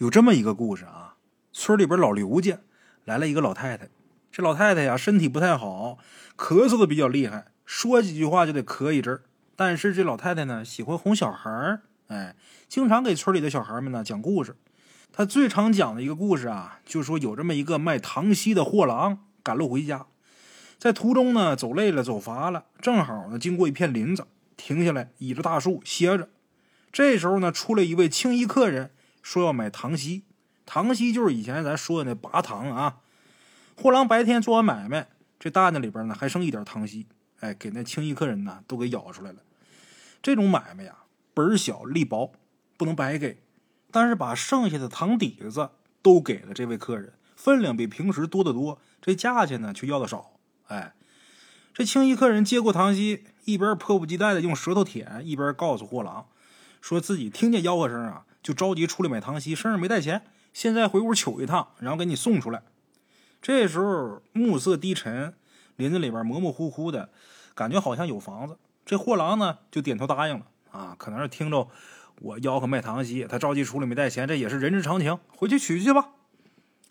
有这么一个故事啊，村里边老刘家来了一个老太太，这老太太呀身体不太好，咳嗽的比较厉害，说几句话就得咳一阵儿。但是这老太太呢喜欢哄小孩儿，哎，经常给村里的小孩们呢讲故事。她最常讲的一个故事啊，就说有这么一个卖糖稀的货郎赶路回家，在途中呢走累了走乏了，正好呢经过一片林子，停下来倚着大树歇着。这时候呢出来一位青衣客人。说要买糖稀，糖稀就是以前咱说的那拔糖啊。货郎白天做完买卖，这担子里边呢还剩一点糖稀，哎，给那青衣客人呢都给舀出来了。这种买卖呀，本小利薄，不能白给。但是把剩下的糖底子都给了这位客人，分量比平时多得多，这价钱呢却要的少。哎，这青衣客人接过糖稀，一边迫不及待的用舌头舔，一边告诉货郎，说自己听见吆喝声啊。就着急出来买糖稀，身上没带钱，现在回屋取一趟，然后给你送出来。这时候暮色低沉，林子里边模模糊糊的，感觉好像有房子。这货郎呢就点头答应了。啊，可能是听着我吆喝卖糖稀，他着急出来没带钱，这也是人之常情，回去取去吧。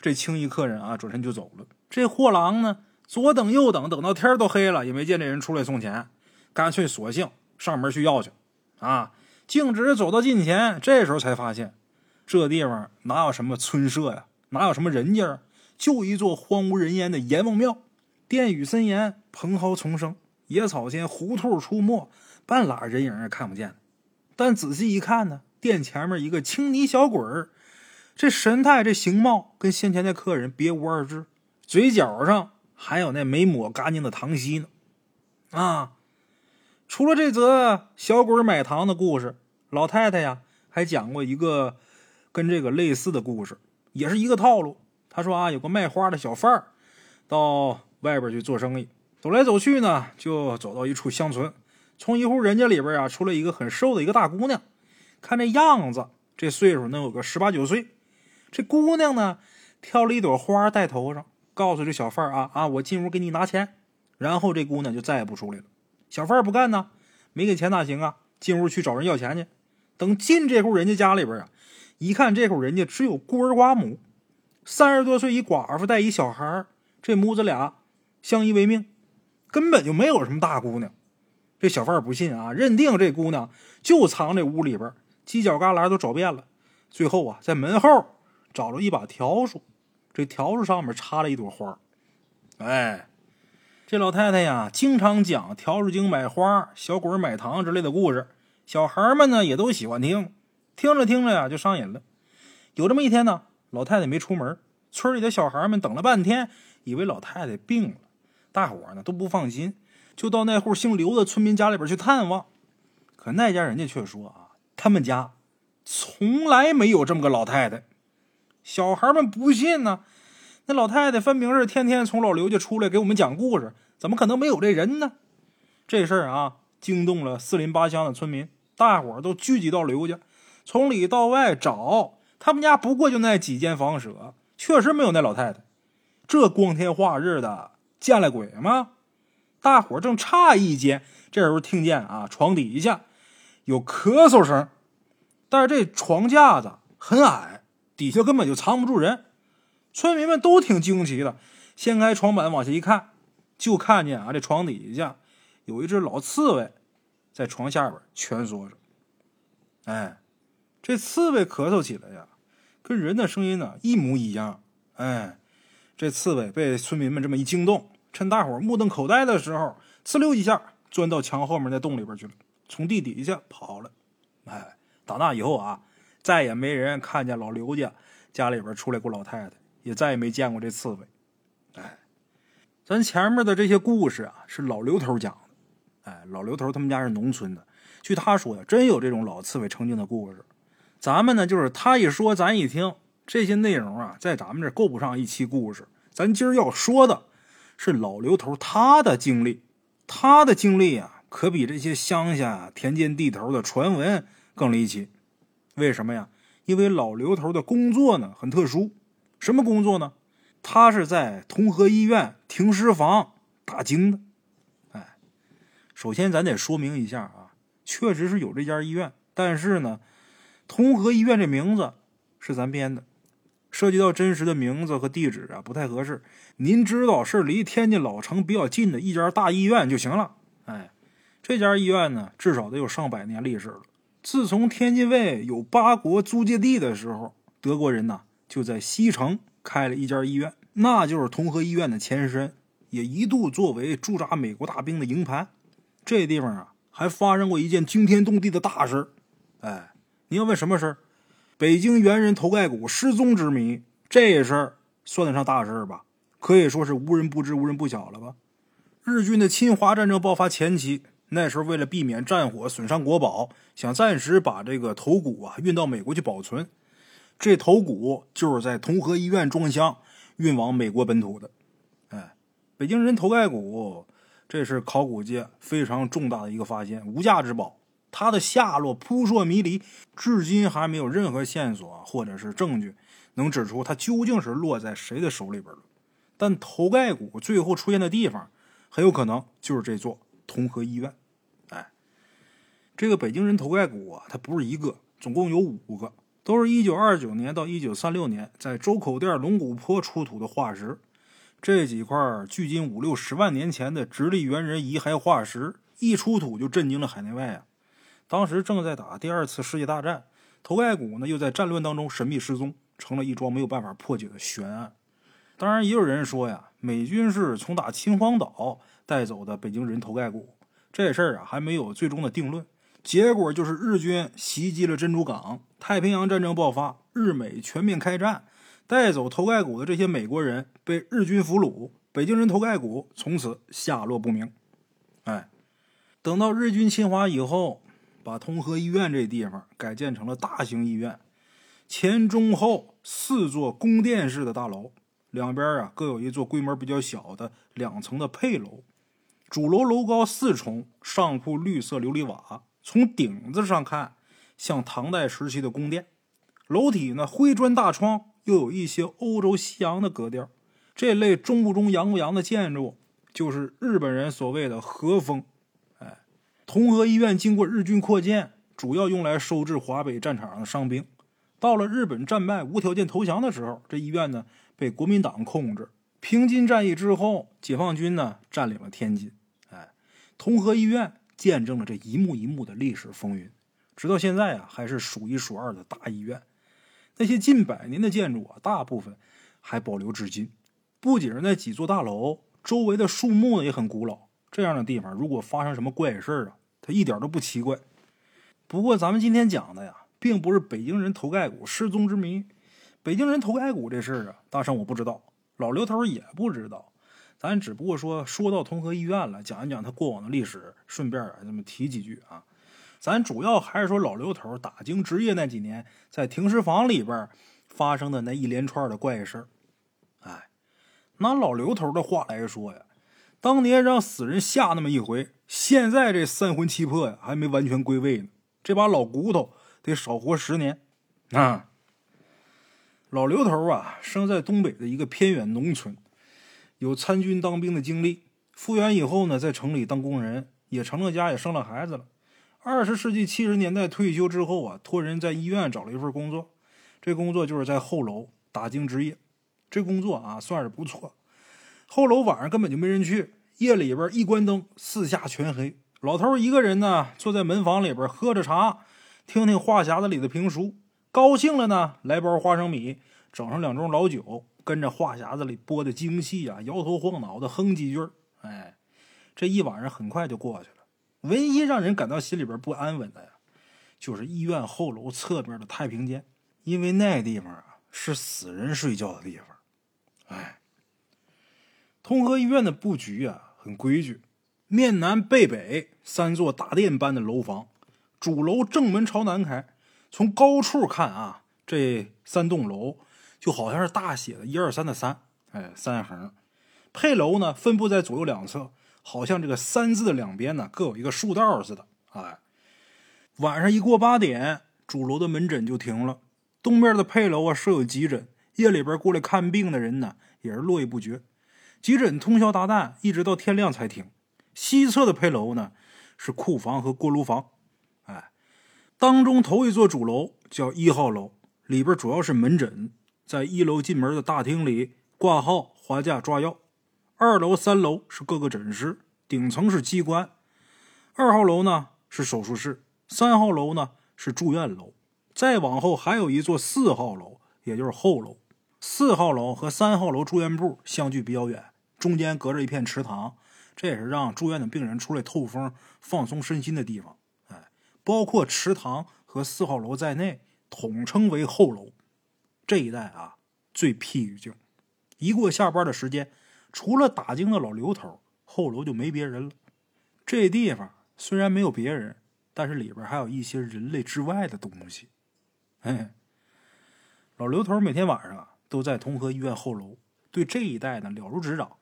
这青衣客人啊转身就走了。这货郎呢左等右等，等到天都黑了，也没见这人出来送钱，干脆索性上门去要去。啊。径直走到近前，这时候才发现，这地方哪有什么村舍呀，哪有什么人家，就一座荒无人烟的阎王庙。殿宇森严，蓬蒿丛生，野草间胡兔出没，半拉人影也看不见。但仔细一看呢，殿前面一个青泥小鬼儿，这神态、这形貌跟先前的客人别无二致，嘴角上还有那没抹干净的糖稀呢。啊！除了这则小鬼买糖的故事，老太太呀还讲过一个跟这个类似的故事，也是一个套路。她说啊，有个卖花的小贩儿到外边去做生意，走来走去呢，就走到一处乡村，从一户人家里边啊出来一个很瘦的一个大姑娘，看这样子，这岁数能有个十八九岁。这姑娘呢挑了一朵花戴头上，告诉这小贩儿啊啊，我进屋给你拿钱。然后这姑娘就再也不出来了。小贩不干呢，没给钱哪行啊？进屋去找人要钱去。等进这户人家家里边啊，一看这户人家只有孤儿寡母，三十多岁一寡妇带一小孩这母子俩相依为命，根本就没有什么大姑娘。这小贩不信啊，认定这姑娘就藏这屋里边，犄角旮旯都找遍了，最后啊，在门后找了一把笤帚，这笤帚上面插了一朵花，哎。这老太太呀，经常讲笤帚精买花、小鬼买糖之类的故事，小孩们呢也都喜欢听，听着听着呀就上瘾了。有这么一天呢，老太太没出门，村里的小孩们等了半天，以为老太太病了，大伙呢都不放心，就到那户姓刘的村民家里边去探望。可那家人家却说啊，他们家从来没有这么个老太太。小孩们不信呢。那老太太分明是天天从老刘家出来给我们讲故事，怎么可能没有这人呢？这事儿啊，惊动了四邻八乡的村民，大伙儿都聚集到刘家，从里到外找他们家，不过就那几间房舍，确实没有那老太太。这光天化日的，见了鬼吗？大伙儿正诧异间，这时候听见啊，床底下有咳嗽声，但是这床架子很矮，底下根本就藏不住人。村民们都挺惊奇的，掀开床板往下一看，就看见啊，这床底下有一只老刺猬在床下边蜷缩着。哎，这刺猬咳嗽起来呀，跟人的声音呢一模一样。哎，这刺猬被村民们这么一惊动，趁大伙目瞪口呆的时候，呲溜一下钻到墙后面那洞里边去了，从地底下跑了。哎，打那以后啊，再也没人看见老刘家家里边出来过老太太。也再也没见过这刺猬。哎，咱前面的这些故事啊，是老刘头讲的。哎，老刘头他们家是农村的，据他说呀，真有这种老刺猬成精的故事。咱们呢，就是他一说，咱一听，这些内容啊，在咱们这够不上一期故事。咱今儿要说的是老刘头他的经历，他的经历啊，可比这些乡下田间地头的传闻更离奇。为什么呀？因为老刘头的工作呢，很特殊。什么工作呢？他是在同和医院停尸房打更的。哎，首先咱得说明一下啊，确实是有这家医院，但是呢，同和医院这名字是咱编的，涉及到真实的名字和地址啊，不太合适。您知道是离天津老城比较近的一家大医院就行了。哎，这家医院呢，至少得有上百年历史了。自从天津卫有八国租界地的时候，德国人呢就在西城开了一家医院，那就是同和医院的前身，也一度作为驻扎美国大兵的营盘。这地方啊，还发生过一件惊天动地的大事哎，你要问什么事儿？北京猿人头盖骨失踪之谜，这事儿算得上大事吧？可以说是无人不知、无人不晓了吧？日军的侵华战争爆发前期。那时候为了避免战火损伤国宝，想暂时把这个头骨啊运到美国去保存。这头骨就是在同和医院装箱运往美国本土的。哎，北京人头盖骨，这是考古界非常重大的一个发现，无价之宝。它的下落扑朔迷离，至今还没有任何线索或者是证据能指出它究竟是落在谁的手里边了。但头盖骨最后出现的地方，很有可能就是这座。同和医院，哎，这个北京人头盖骨啊，它不是一个，总共有五个，都是一九二九年到一九三六年在周口店龙骨坡出土的化石。这几块距今五六十万年前的直立猿人遗骸化石一出土就震惊了海内外啊！当时正在打第二次世界大战，头盖骨呢又在战乱当中神秘失踪，成了一桩没有办法破解的悬案。当然，也有人说呀，美军是从打秦皇岛。带走的北京人头盖骨，这事儿啊还没有最终的定论。结果就是日军袭击了珍珠港，太平洋战争爆发，日美全面开战，带走头盖骨的这些美国人被日军俘虏，北京人头盖骨从此下落不明。哎，等到日军侵华以后，把通和医院这地方改建成了大型医院，前中后四座宫殿式的大楼，两边啊各有一座规模比较小的两层的配楼。主楼楼高四重，上铺绿色琉璃瓦，从顶子上看像唐代时期的宫殿。楼体呢灰砖大窗，又有一些欧洲西洋的格调。这类中不中洋不洋的建筑，就是日本人所谓的和风。哎，同和医院经过日军扩建，主要用来收治华北战场上的伤兵。到了日本战败、无条件投降的时候，这医院呢被国民党控制。平津战役之后，解放军呢占领了天津。哎同和医院见证了这一幕一幕的历史风云，直到现在啊，还是数一数二的大医院。那些近百年的建筑啊，大部分还保留至今。不仅是那几座大楼，周围的树木呢也很古老。这样的地方，如果发生什么怪事啊，它一点都不奇怪。不过，咱们今天讲的呀，并不是北京人头盖骨失踪之谜。北京人头盖骨这事儿啊，大圣我不知道，老刘头也不知道。咱只不过说说到同和医院了，讲一讲他过往的历史，顺便啊这么提几句啊。咱主要还是说老刘头打经职业那几年，在停尸房里边发生的那一连串的怪事哎，拿老刘头的话来说呀，当年让死人吓那么一回，现在这三魂七魄呀还没完全归位呢，这把老骨头得少活十年啊。老刘头啊，生在东北的一个偏远农村。有参军当兵的经历，复员以后呢，在城里当工人，也成了家，也生了孩子了。二十世纪七十年代退休之后啊，托人在医院找了一份工作，这工作就是在后楼打更值夜。这工作啊，算是不错。后楼晚上根本就没人去，夜里边一关灯，四下全黑。老头一个人呢，坐在门房里边喝着茶，听听话匣子里的评书。高兴了呢，来包花生米，整上两盅老酒。跟着话匣子里播的京戏啊，摇头晃脑的哼几句哎，这一晚上很快就过去了。唯一让人感到心里边不安稳的呀，就是医院后楼侧边的太平间，因为那地方啊是死人睡觉的地方。哎，通和医院的布局啊很规矩，面南背北三座大殿般的楼房，主楼正门朝南开，从高处看啊，这三栋楼。就好像是大写的“一二三”的“三”，哎，三横。配楼呢，分布在左右两侧，好像这个“三”字的两边呢，各有一个竖道似的。哎，晚上一过八点，主楼的门诊就停了。东边的配楼啊，设有急诊，夜里边过来看病的人呢，也是络绎不绝。急诊通宵达旦，一直到天亮才停。西侧的配楼呢，是库房和锅炉房。哎，当中头一座主楼叫一号楼。里边主要是门诊，在一楼进门的大厅里挂号、划价、抓药。二楼、三楼是各个诊室，顶层是机关。二号楼呢是手术室，三号楼呢是住院楼。再往后还有一座四号楼，也就是后楼。四号楼和三号楼住院部相距比较远，中间隔着一片池塘，这也是让住院的病人出来透风、放松身心的地方。哎，包括池塘和四号楼在内，统称为后楼。这一带啊最僻静，一过下班的时间。除了打更的老刘头，后楼就没别人了。这地方虽然没有别人，但是里边还有一些人类之外的东西。哎，老刘头每天晚上都在同和医院后楼，对这一带呢了如指掌。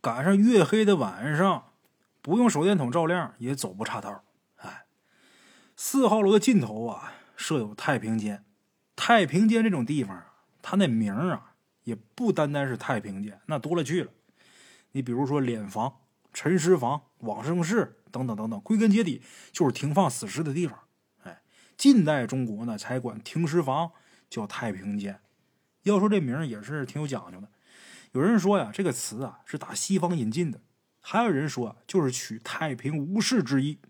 赶上月黑的晚上，不用手电筒照亮也走不岔道。哎，四号楼的尽头啊设有太平间。太平间这种地方，它那名啊。也不单单是太平间，那多了去了。你比如说殓房、陈尸房、往生室等等等等，归根结底就是停放死尸的地方。哎，近代中国呢才管停尸房叫太平间。要说这名也是挺有讲究的。有人说呀，这个词啊是打西方引进的；还有人说就是取太平无事之意。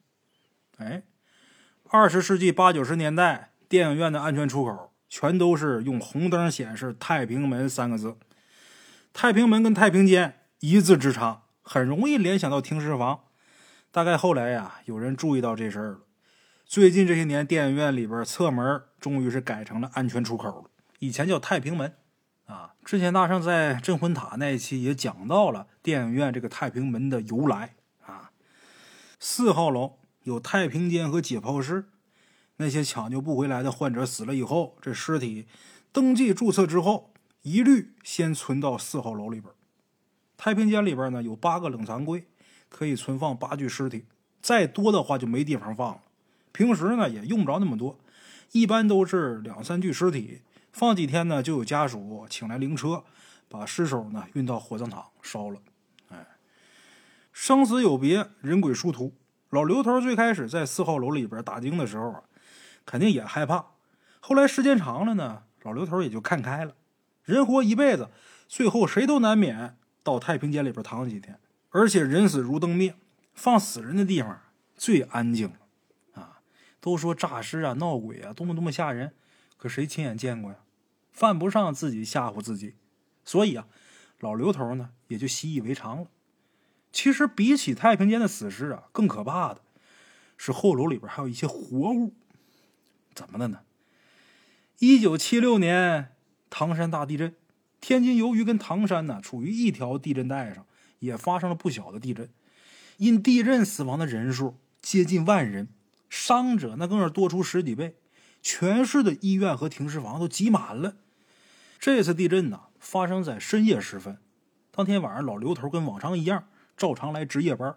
哎，二十世纪八九十年代，电影院的安全出口。全都是用红灯显示“太平门”三个字，太平门跟太平间一字之差，很容易联想到停尸房。大概后来呀，有人注意到这事儿了。最近这些年，电影院里边侧门终于是改成了安全出口了，以前叫太平门。啊，之前大圣在镇魂塔那一期也讲到了电影院这个太平门的由来啊。四号楼有太平间和解剖室。那些抢救不回来的患者死了以后，这尸体登记注册之后，一律先存到四号楼里边。太平间里边呢有八个冷藏柜，可以存放八具尸体，再多的话就没地方放了。平时呢也用不着那么多，一般都是两三具尸体，放几天呢就有家属请来灵车，把尸首呢运到火葬场烧了。哎，生死有别，人鬼殊途。老刘头最开始在四号楼里边打更的时候啊。肯定也害怕，后来时间长了呢，老刘头也就看开了。人活一辈子，最后谁都难免到太平间里边躺几天。而且人死如灯灭，放死人的地方最安静了啊！都说诈尸啊、闹鬼啊，多么多么吓人，可谁亲眼见过呀？犯不上自己吓唬自己。所以啊，老刘头呢也就习以为常了。其实比起太平间的死尸啊，更可怕的是后楼里边还有一些活物。怎么的呢？一九七六年唐山大地震，天津由于跟唐山呢处于一条地震带上，也发生了不小的地震。因地震死亡的人数接近万人，伤者那更是多出十几倍，全市的医院和停尸房都挤满了。这次地震呢发生在深夜时分，当天晚上老刘头跟往常一样，照常来值夜班。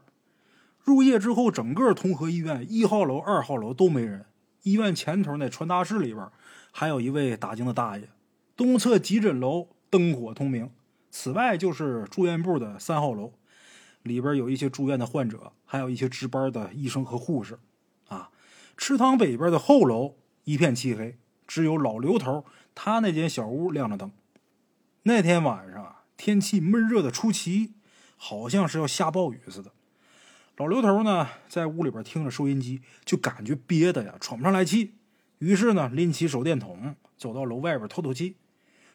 入夜之后，整个同和医院一号楼、二号楼都没人。医院前头那传达室里边，还有一位打更的大爷。东侧急诊楼灯火通明，此外就是住院部的三号楼，里边有一些住院的患者，还有一些值班的医生和护士。啊，池塘北边的后楼一片漆黑，只有老刘头他那间小屋亮着灯。那天晚上，天气闷热的出奇，好像是要下暴雨似的。老刘头呢，在屋里边听着收音机，就感觉憋得呀喘不上来气。于是呢，拎起手电筒，走到楼外边透透气。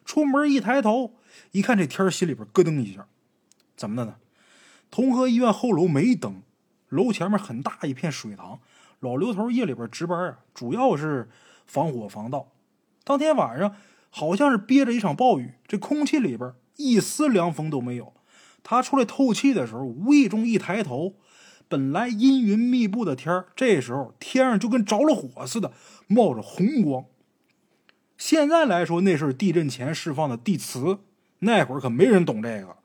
出门一抬头，一看这天心里边咯噔一下。怎么的呢？同和医院后楼没灯，楼前面很大一片水塘。老刘头夜里边值班啊，主要是防火防盗。当天晚上好像是憋着一场暴雨，这空气里边一丝凉风都没有。他出来透气的时候，无意中一抬头。本来阴云密布的天这时候天上就跟着了火似的，冒着红光。现在来说，那是地震前释放的地磁，那会儿可没人懂这个。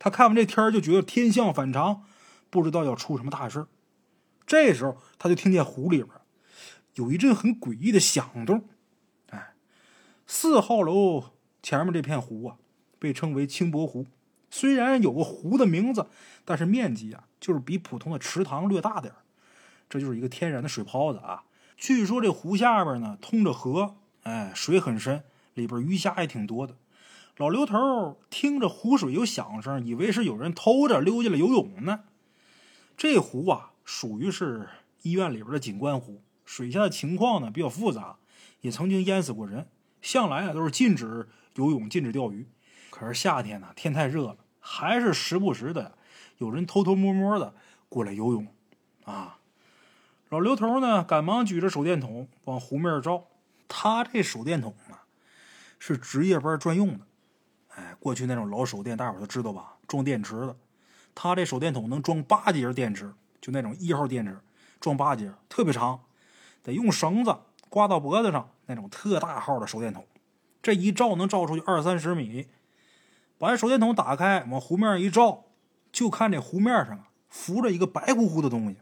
他看完这天就觉得天象反常，不知道要出什么大事这时候他就听见湖里边有一阵很诡异的响动。哎，四号楼前面这片湖啊，被称为清波湖。虽然有个湖的名字，但是面积啊。就是比普通的池塘略大点这就是一个天然的水泡子啊。据说这湖下边呢通着河，哎，水很深，里边鱼虾也挺多的。老刘头听着湖水有响声，以为是有人偷着溜进来游泳呢。这湖啊，属于是医院里边的景观湖，水下的情况呢比较复杂，也曾经淹死过人。向来啊都是禁止游泳、禁止钓鱼。可是夏天呢，天太热了，还是时不时的有人偷偷摸摸的过来游泳啊。老刘头呢，赶忙举着手电筒往湖面照。他这手电筒啊，是值夜班专用的。哎，过去那种老手电，大伙都知道吧？装电池的。他这手电筒能装八节电池，就那种一号电池，装八节，特别长，得用绳子挂到脖子上，那种特大号的手电筒。这一照能照出去二三十米。把手电筒打开，往湖面一照，就看这湖面上浮着一个白乎乎的东西。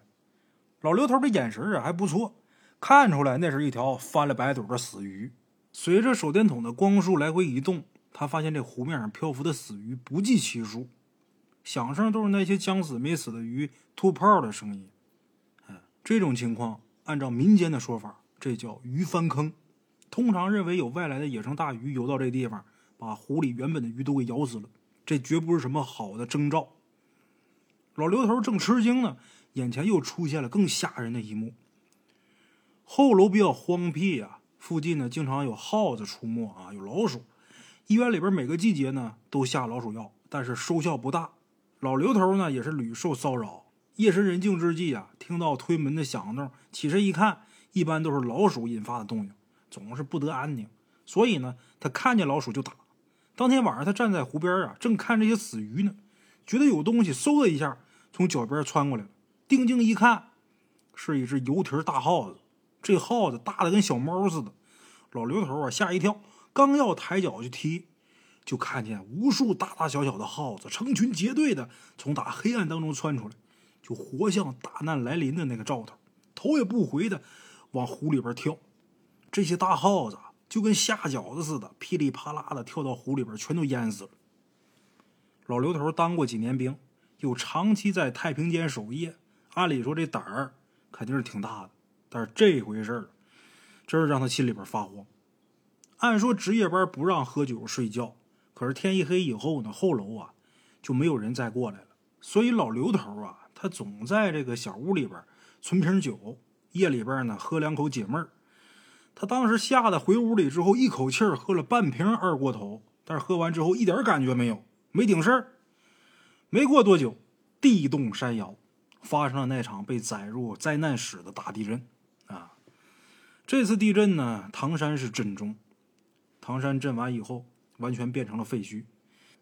老刘头的眼神啊还不错，看出来那是一条翻了白腿的死鱼。随着手电筒的光束来回移动。他发现这湖面上漂浮的死鱼不计其数，响声都是那些将死没死的鱼吐泡的声音。这种情况按照民间的说法，这叫鱼翻坑。通常认为有外来的野生大鱼游到这地方，把湖里原本的鱼都给咬死了。这绝不是什么好的征兆。老刘头正吃惊呢，眼前又出现了更吓人的一幕。后楼比较荒僻呀，附近呢经常有耗子出没啊，有老鼠。医院里边每个季节呢都下老鼠药，但是收效不大。老刘头呢也是屡受骚扰。夜深人静之际啊，听到推门的响动，起身一看，一般都是老鼠引发的动静，总是不得安宁。所以呢，他看见老鼠就打。当天晚上，他站在湖边啊，正看这些死鱼呢，觉得有东西嗖的一下从脚边穿过来了。定睛一看，是一只油蹄大耗子。这耗子大的跟小猫似的。老刘头啊，吓一跳。刚要抬脚去踢，就看见无数大大小小的耗子成群结队的从打黑暗当中窜出来，就活像大难来临的那个兆头，头也不回的往湖里边跳。这些大耗子就跟下饺子似的，噼里啪啦的跳到湖里边，全都淹死了。老刘头当过几年兵，又长期在太平间守夜，按理说这胆儿肯定是挺大的，但是这回事儿，真是让他心里边发慌。按说值夜班不让喝酒睡觉，可是天一黑以后呢，后楼啊就没有人再过来了。所以老刘头啊，他总在这个小屋里边存瓶酒，夜里边呢喝两口解闷儿。他当时吓得回屋里之后，一口气喝了半瓶二锅头，但是喝完之后一点感觉没有，没顶事儿。没过多久，地动山摇，发生了那场被载入灾难史的大地震啊！这次地震呢，唐山是震中。唐山震完以后，完全变成了废墟。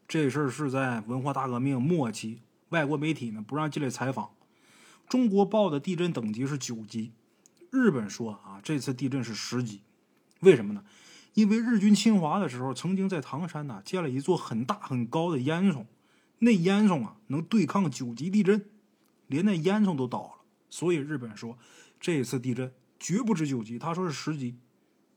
这事儿是在文化大革命末期，外国媒体呢不让进来采访。中国报的地震等级是九级，日本说啊这次地震是十级。为什么呢？因为日军侵华的时候，曾经在唐山呢建了一座很大很高的烟囱，那烟囱啊能对抗九级地震，连那烟囱都倒了。所以日本说这次地震绝不止九级，他说是十级。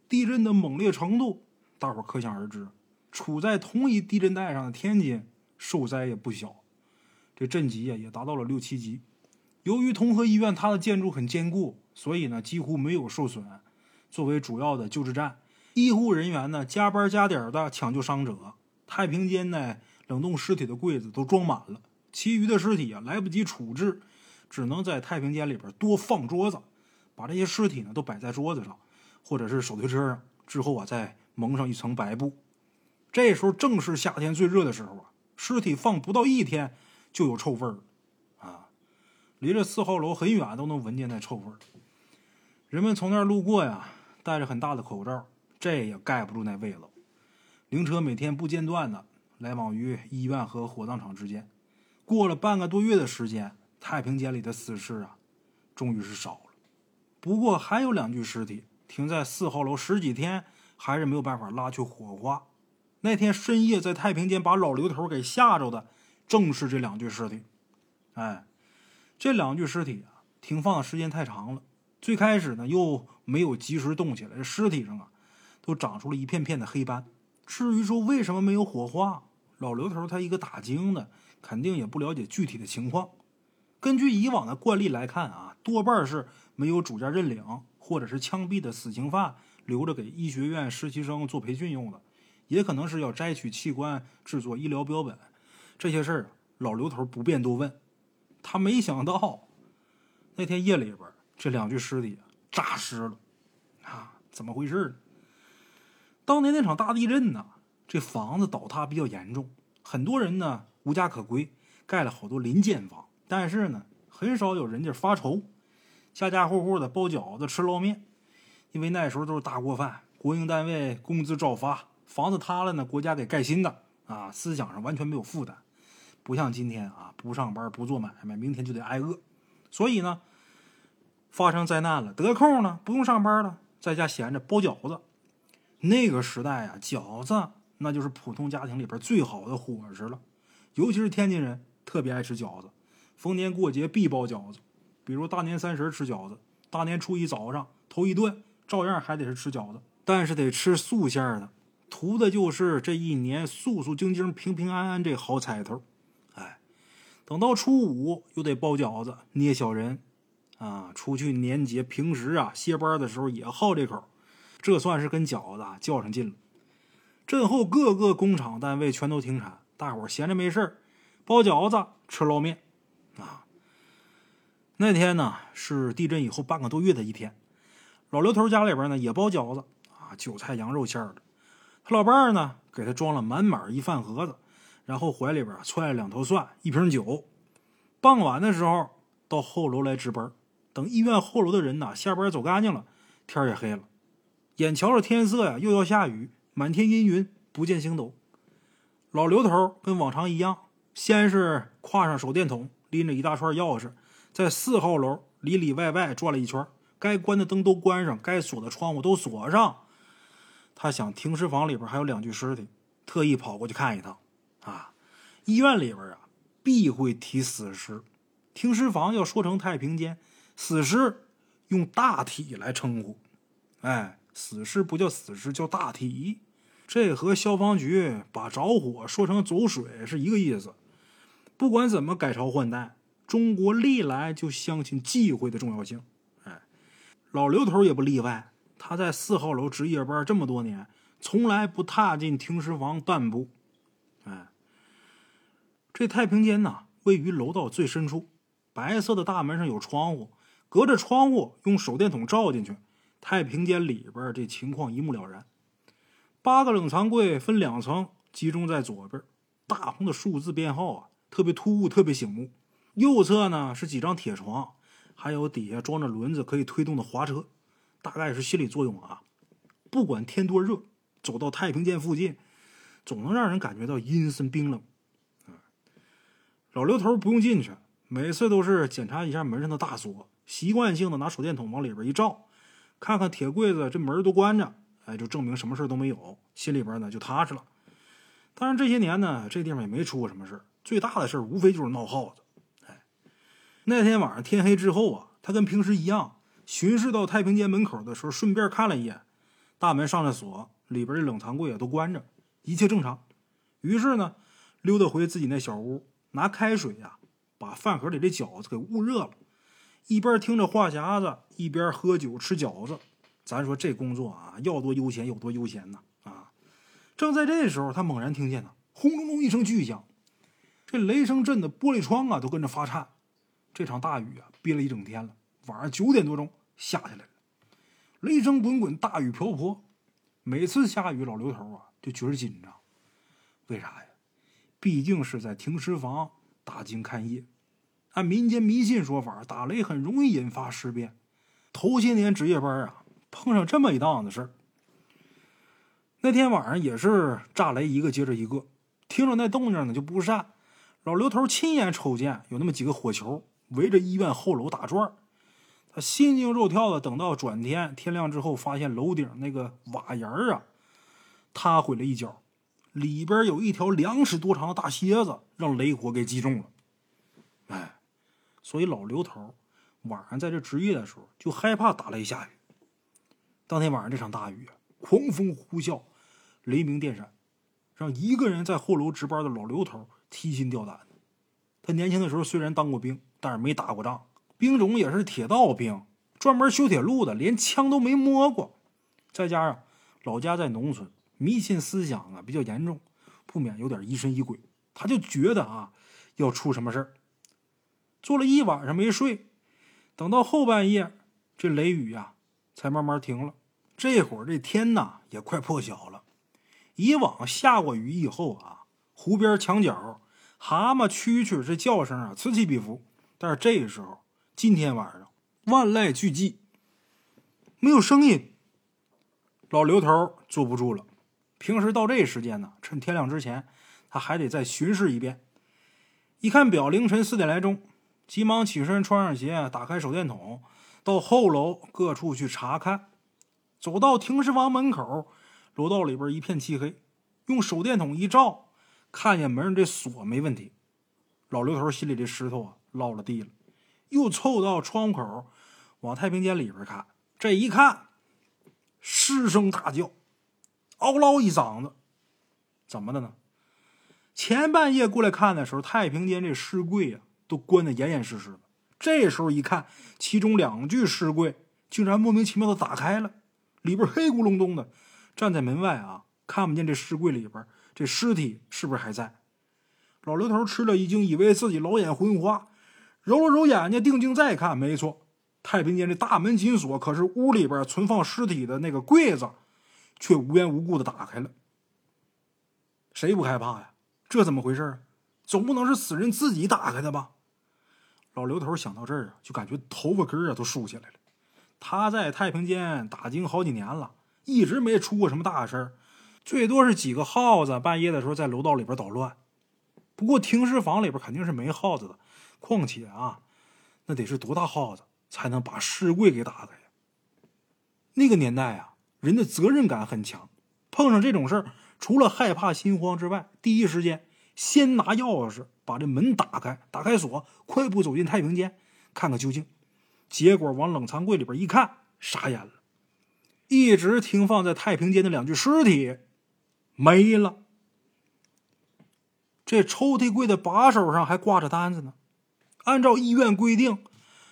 地震的猛烈程度。大伙可想而知，处在同一地震带上的天津受灾也不小，这震级呀也达到了六七级。由于同和医院它的建筑很坚固，所以呢几乎没有受损。作为主要的救治站，医护人员呢加班加点的抢救伤者。太平间内冷冻尸体的柜子都装满了，其余的尸体啊来不及处置，只能在太平间里边多放桌子，把这些尸体呢都摆在桌子上，或者是手推车上，之后啊再。蒙上一层白布，这时候正是夏天最热的时候啊！尸体放不到一天就有臭味儿啊！离这四号楼很远都能闻见那臭味儿。人们从那儿路过呀，戴着很大的口罩，这也盖不住那味道。灵车每天不间断的来往于医院和火葬场之间。过了半个多月的时间，太平间里的死尸啊，终于是少了。不过还有两具尸体停在四号楼十几天。还是没有办法拉去火化。那天深夜在太平间把老刘头给吓着的，正是这两具尸体。哎，这两具尸体啊，停放的时间太长了。最开始呢，又没有及时动起来，这尸体上啊，都长出了一片片的黑斑。至于说为什么没有火化，老刘头他一个打更的，肯定也不了解具体的情况。根据以往的惯例来看啊，多半是没有主家认领或者是枪毙的死刑犯。留着给医学院实习生做培训用的，也可能是要摘取器官制作医疗标本。这些事儿，老刘头不便多问。他没想到，那天夜里边，这两具尸体诈尸了。啊，怎么回事呢？当年那场大地震呢，这房子倒塌比较严重，很多人呢无家可归，盖了好多临建房。但是呢，很少有人家发愁，家家户户的包饺子吃捞面，因为那时候都是大锅饭，国营单位工资照发，房子塌了呢，国家给盖新的啊，思想上完全没有负担，不像今天啊，不上班不做买卖，明天就得挨饿。所以呢，发生灾难了，得空了不用上班了，在家闲着包饺子。那个时代啊，饺子那就是普通家庭里边最好的伙食了，尤其是天津人特别爱吃饺子。逢年过节必包饺子，比如大年三十吃饺子，大年初一早上头一顿照样还得是吃饺子，但是得吃素馅的，图的就是这一年素素净净、平平安安这好彩头。哎，等到初五又得包饺子、捏小人，啊，出去年节平时啊歇班的时候也好这口，这算是跟饺子啊较上劲了。震后各个工厂单位全都停产，大伙闲着没事包饺子、吃捞面。啊，那天呢是地震以后半个多月的一天，老刘头家里边呢也包饺子啊，韭菜羊肉馅的。他老伴儿呢给他装了满满一饭盒子，然后怀里边揣了两头蒜、一瓶酒。傍晚的时候到后楼来值班，等医院后楼的人呐下班走干净了，天也黑了，眼瞧着天色呀又要下雨，满天阴云，不见星斗。老刘头跟往常一样，先是挎上手电筒。拎着一大串钥匙，在四号楼里里外外转了一圈，该关的灯都关上，该锁的窗户都锁上。他想停尸房里边还有两具尸体，特意跑过去看一趟。啊，医院里边啊必会提死尸，停尸房要说成太平间，死尸用大体来称呼。哎，死尸不叫死尸，叫大体。这和消防局把着火说成走水是一个意思。不管怎么改朝换代，中国历来就相信忌讳的重要性。哎，老刘头也不例外。他在四号楼值夜班这么多年，从来不踏进停尸房半步。哎，这太平间呐，位于楼道最深处，白色的大门上有窗户，隔着窗户用手电筒照进去，太平间里边这情况一目了然。八个冷藏柜分两层，集中在左边，大红的数字编号啊。特别突兀，特别醒目。右侧呢是几张铁床，还有底下装着轮子可以推动的滑车，大概是心理作用啊。不管天多热，走到太平间附近，总能让人感觉到阴森冰冷。老刘头不用进去，每次都是检查一下门上的大锁，习惯性的拿手电筒往里边一照，看看铁柜子这门都关着，哎，就证明什么事都没有，心里边呢就踏实了。当然这些年呢，这地方也没出过什么事最大的事无非就是闹耗子。哎，那天晚上天黑之后啊，他跟平时一样巡视到太平间门口的时候，顺便看了一眼，大门上了锁，里边的冷藏柜也都关着，一切正常。于是呢，溜达回自己那小屋，拿开水呀，把饭盒里的饺子给捂热了，一边听着话匣子，一边喝酒吃饺子。咱说这工作啊，要多悠闲有多悠闲呢啊！正在这时候，他猛然听见呢，轰隆隆一声巨响。这雷声震的玻璃窗啊，都跟着发颤。这场大雨啊，憋了一整天了。晚上九点多钟下下来了，雷声滚滚，大雨瓢泼。每次下雨，老刘头啊就觉着紧张。为啥呀？毕竟是在停尸房打更看夜。按民间迷信说法，打雷很容易引发尸变。头些年值夜班啊，碰上这么一档子事。那天晚上也是炸雷一个接着一个，听着那动静呢就不善。老刘头亲眼瞅见有那么几个火球围着医院后楼打转他心惊肉跳的等到转天天亮之后，发现楼顶那个瓦檐啊塌毁了一角，里边有一条两尺多长的大蝎子让雷火给击中了。哎，所以老刘头晚上在这值夜的时候就害怕打雷下雨。当天晚上这场大雨，狂风呼啸，雷鸣电闪，让一个人在后楼值班的老刘头。提心吊胆，他年轻的时候虽然当过兵，但是没打过仗，兵种也是铁道兵，专门修铁路的，连枪都没摸过。再加上老家在农村，迷信思想啊比较严重，不免有点疑神疑鬼。他就觉得啊要出什么事儿，坐了一晚上没睡，等到后半夜，这雷雨呀才慢慢停了。这会儿这天呐也快破晓了。以往下过雨以后啊，湖边墙角蛤蟆蛐蛐这叫声啊此起彼伏。但是这个时候，今天晚上万籁俱寂，没有声音。老刘头坐不住了。平时到这时间呢，趁天亮之前，他还得再巡视一遍。一看表，凌晨四点来钟，急忙起身，穿上鞋，打开手电筒，到后楼各处去查看。走到停尸房门口，楼道里边一片漆黑，用手电筒一照，看见门上这锁没问题。老刘头心里这石头啊落了地了，又凑到窗口，往太平间里边看。这一看，失声大叫，嗷唠一嗓子，怎么的呢？前半夜过来看的时候，太平间这尸柜呀都关得严严实实的。这时候一看，其中两具尸柜竟然莫名其妙的打开了。里边黑咕隆咚的，站在门外啊，看不见这尸柜里边这尸体是不是还在？老刘头吃了一惊，以为自己老眼昏花，揉了揉眼睛，定睛再看，没错，太平间这大门紧锁，可是屋里边存放尸体的那个柜子却无缘无故的打开了。谁不害怕呀？这怎么回事啊？总不能是死人自己打开的吧？老刘头想到这儿啊，就感觉头发根儿啊都竖起来了。他在太平间打更好几年了，一直没出过什么大事儿，最多是几个耗子半夜的时候在楼道里边捣乱。不过停尸房里边肯定是没耗子的，况且啊，那得是多大耗子才能把尸柜给打开呀？那个年代啊，人的责任感很强，碰上这种事儿，除了害怕心慌之外，第一时间先拿钥匙把这门打开，打开锁，快步走进太平间，看个究竟。结果往冷藏柜里边一看，傻眼了，一直停放在太平间的两具尸体没了。这抽屉柜的把手上还挂着单子呢。按照医院规定，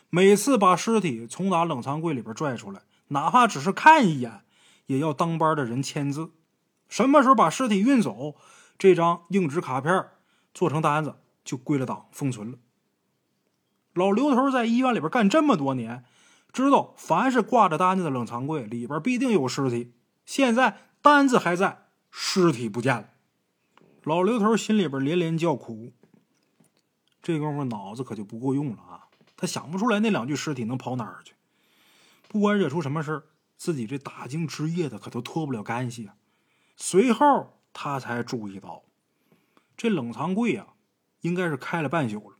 每次把尸体从打冷藏柜里边拽出来，哪怕只是看一眼，也要当班的人签字。什么时候把尸体运走，这张硬纸卡片做成单子就归了档，封存了。老刘头在医院里边干这么多年，知道凡是挂着单子的冷藏柜里边必定有尸体。现在单子还在，尸体不见了。老刘头心里边连连叫苦。这功夫脑子可就不够用了啊！他想不出来那两具尸体能跑哪儿去。不管惹出什么事，自己这打更值夜的可都脱不了干系啊。随后他才注意到，这冷藏柜啊，应该是开了半宿了。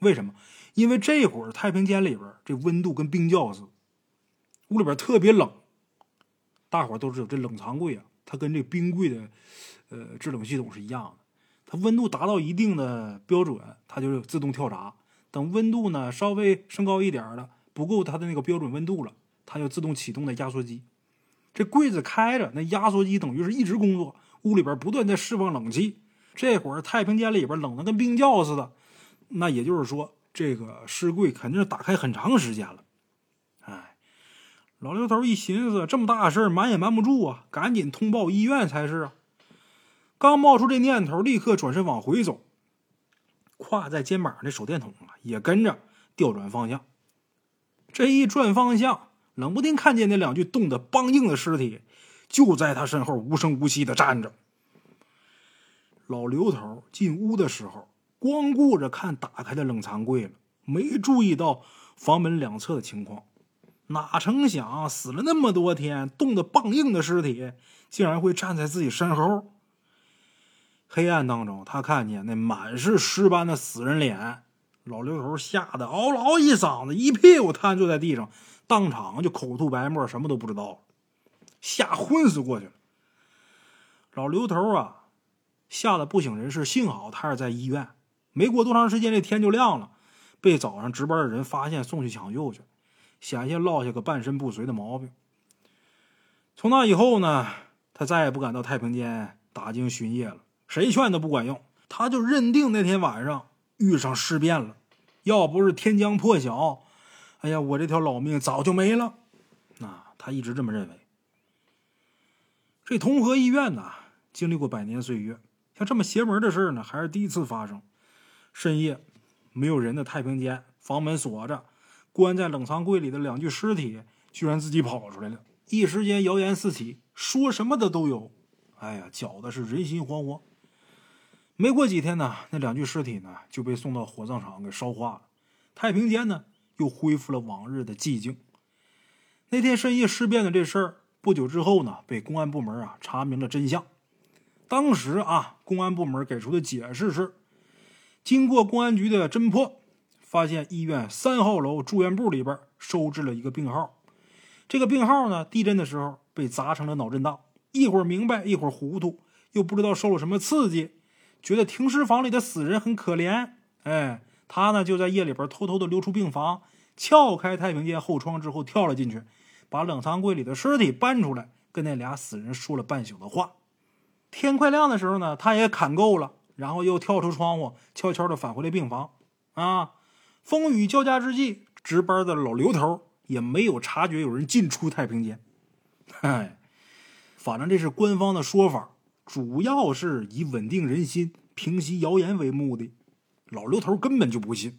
为什么？因为这会儿太平间里边这温度跟冰窖似的，屋里边特别冷。大伙都知道这冷藏柜啊，它跟这冰柜的呃制冷系统是一样的。它温度达到一定的标准，它就自动跳闸。等温度呢稍微升高一点了，不够它的那个标准温度了，它就自动启动的压缩机。这柜子开着，那压缩机等于是一直工作，屋里边不断在释放冷气。这会儿太平间里边冷的跟冰窖似的。那也就是说，这个尸柜肯定是打开很长时间了。哎，老刘头一寻思，这么大事瞒也瞒不住啊，赶紧通报医院才是啊。刚冒出这念头，立刻转身往回走，挎在肩膀上的手电筒啊，也跟着调转方向。这一转方向，冷不丁看见那两具冻得梆硬的尸体，就在他身后无声无息的站着。老刘头进屋的时候。光顾着看打开的冷藏柜了，没注意到房门两侧的情况。哪成想，死了那么多天、冻得梆硬的尸体，竟然会站在自己身后。黑暗当中，他看见那满是尸斑的死人脸，老刘头吓得嗷嗷一嗓子，一屁股瘫坐在地上，当场就口吐白沫，什么都不知道了，吓昏死过去了。老刘头啊，吓得不省人事。幸好他是在医院。没过多长时间，这天就亮了，被早上值班的人发现，送去抢救去，险些落下个半身不遂的毛病。从那以后呢，他再也不敢到太平间打更巡夜了，谁劝都不管用，他就认定那天晚上遇上尸变了，要不是天将破晓，哎呀，我这条老命早就没了。啊他一直这么认为。这同和医院呢，经历过百年岁月，像这么邪门的事呢，还是第一次发生。深夜，没有人的太平间，房门锁着，关在冷藏柜里的两具尸体，居然自己跑出来了。一时间谣言四起，说什么的都有。哎呀，搅的是人心惶惶。没过几天呢，那两具尸体呢就被送到火葬场给烧化了。太平间呢又恢复了往日的寂静。那天深夜尸变的这事儿，不久之后呢被公安部门啊查明了真相。当时啊，公安部门给出的解释是：经过公安局的侦破，发现医院三号楼住院部里边收治了一个病号。这个病号呢，地震的时候被砸成了脑震荡，一会儿明白，一会儿糊涂，又不知道受了什么刺激。觉得停尸房里的死人很可怜，哎，他呢就在夜里边偷偷的溜出病房，撬开太平间后窗之后跳了进去，把冷藏柜里的尸体搬出来，跟那俩死人说了半宿的话。天快亮的时候呢，他也砍够了，然后又跳出窗户，悄悄的返回了病房。啊，风雨交加之际，值班的老刘头也没有察觉有人进出太平间。嗨，反正这是官方的说法。主要是以稳定人心、平息谣言为目的。老刘头根本就不信。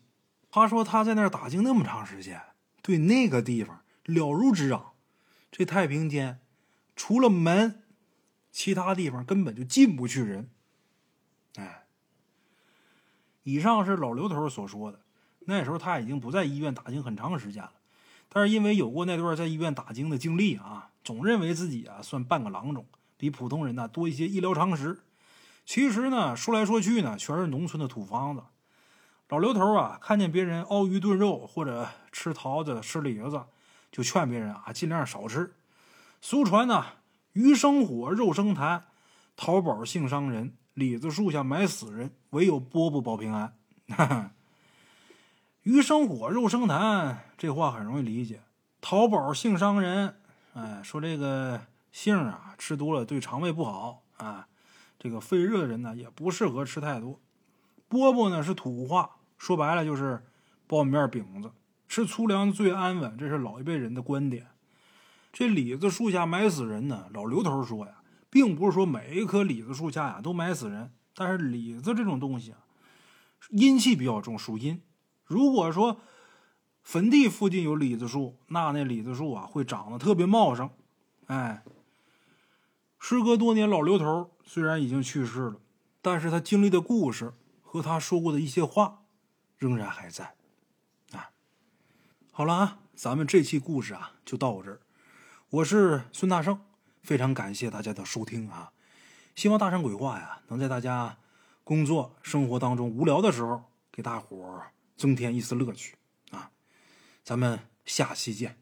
他说他在那儿打听那么长时间，对那个地方了如指掌。这太平间除了门，其他地方根本就进不去人。哎，以上是老刘头所说的。那时候他已经不在医院打听很长时间了，但是因为有过那段在医院打经的经历啊，总认为自己啊算半个郎中。比普通人呢多一些医疗常识。其实呢，说来说去呢，全是农村的土方子。老刘头啊，看见别人熬鱼炖肉或者吃桃子、吃李子，就劝别人啊尽量少吃。俗传呢，鱼生火，肉生痰，淘宝性伤人，李子树下埋死人，唯有饽饽保平安。鱼生火，肉生痰，这话很容易理解。淘宝性伤人，哎，说这个。杏啊，吃多了对肠胃不好啊。这个肺热的人呢，也不适合吃太多。饽饽呢是土话，说白了就是苞米面饼子，吃粗粮最安稳，这是老一辈人的观点。这李子树下埋死人呢，老刘头说呀，并不是说每一棵李子树下呀都埋死人，但是李子这种东西啊，阴气比较重，属阴。如果说坟地附近有李子树，那那李子树啊会长得特别茂盛，哎。时隔多年，老刘头虽然已经去世了，但是他经历的故事和他说过的一些话，仍然还在。啊，好了啊，咱们这期故事啊就到这儿。我是孙大圣，非常感谢大家的收听啊！希望大圣鬼话呀，能在大家工作生活当中无聊的时候，给大伙增添一丝乐趣啊！咱们下期见。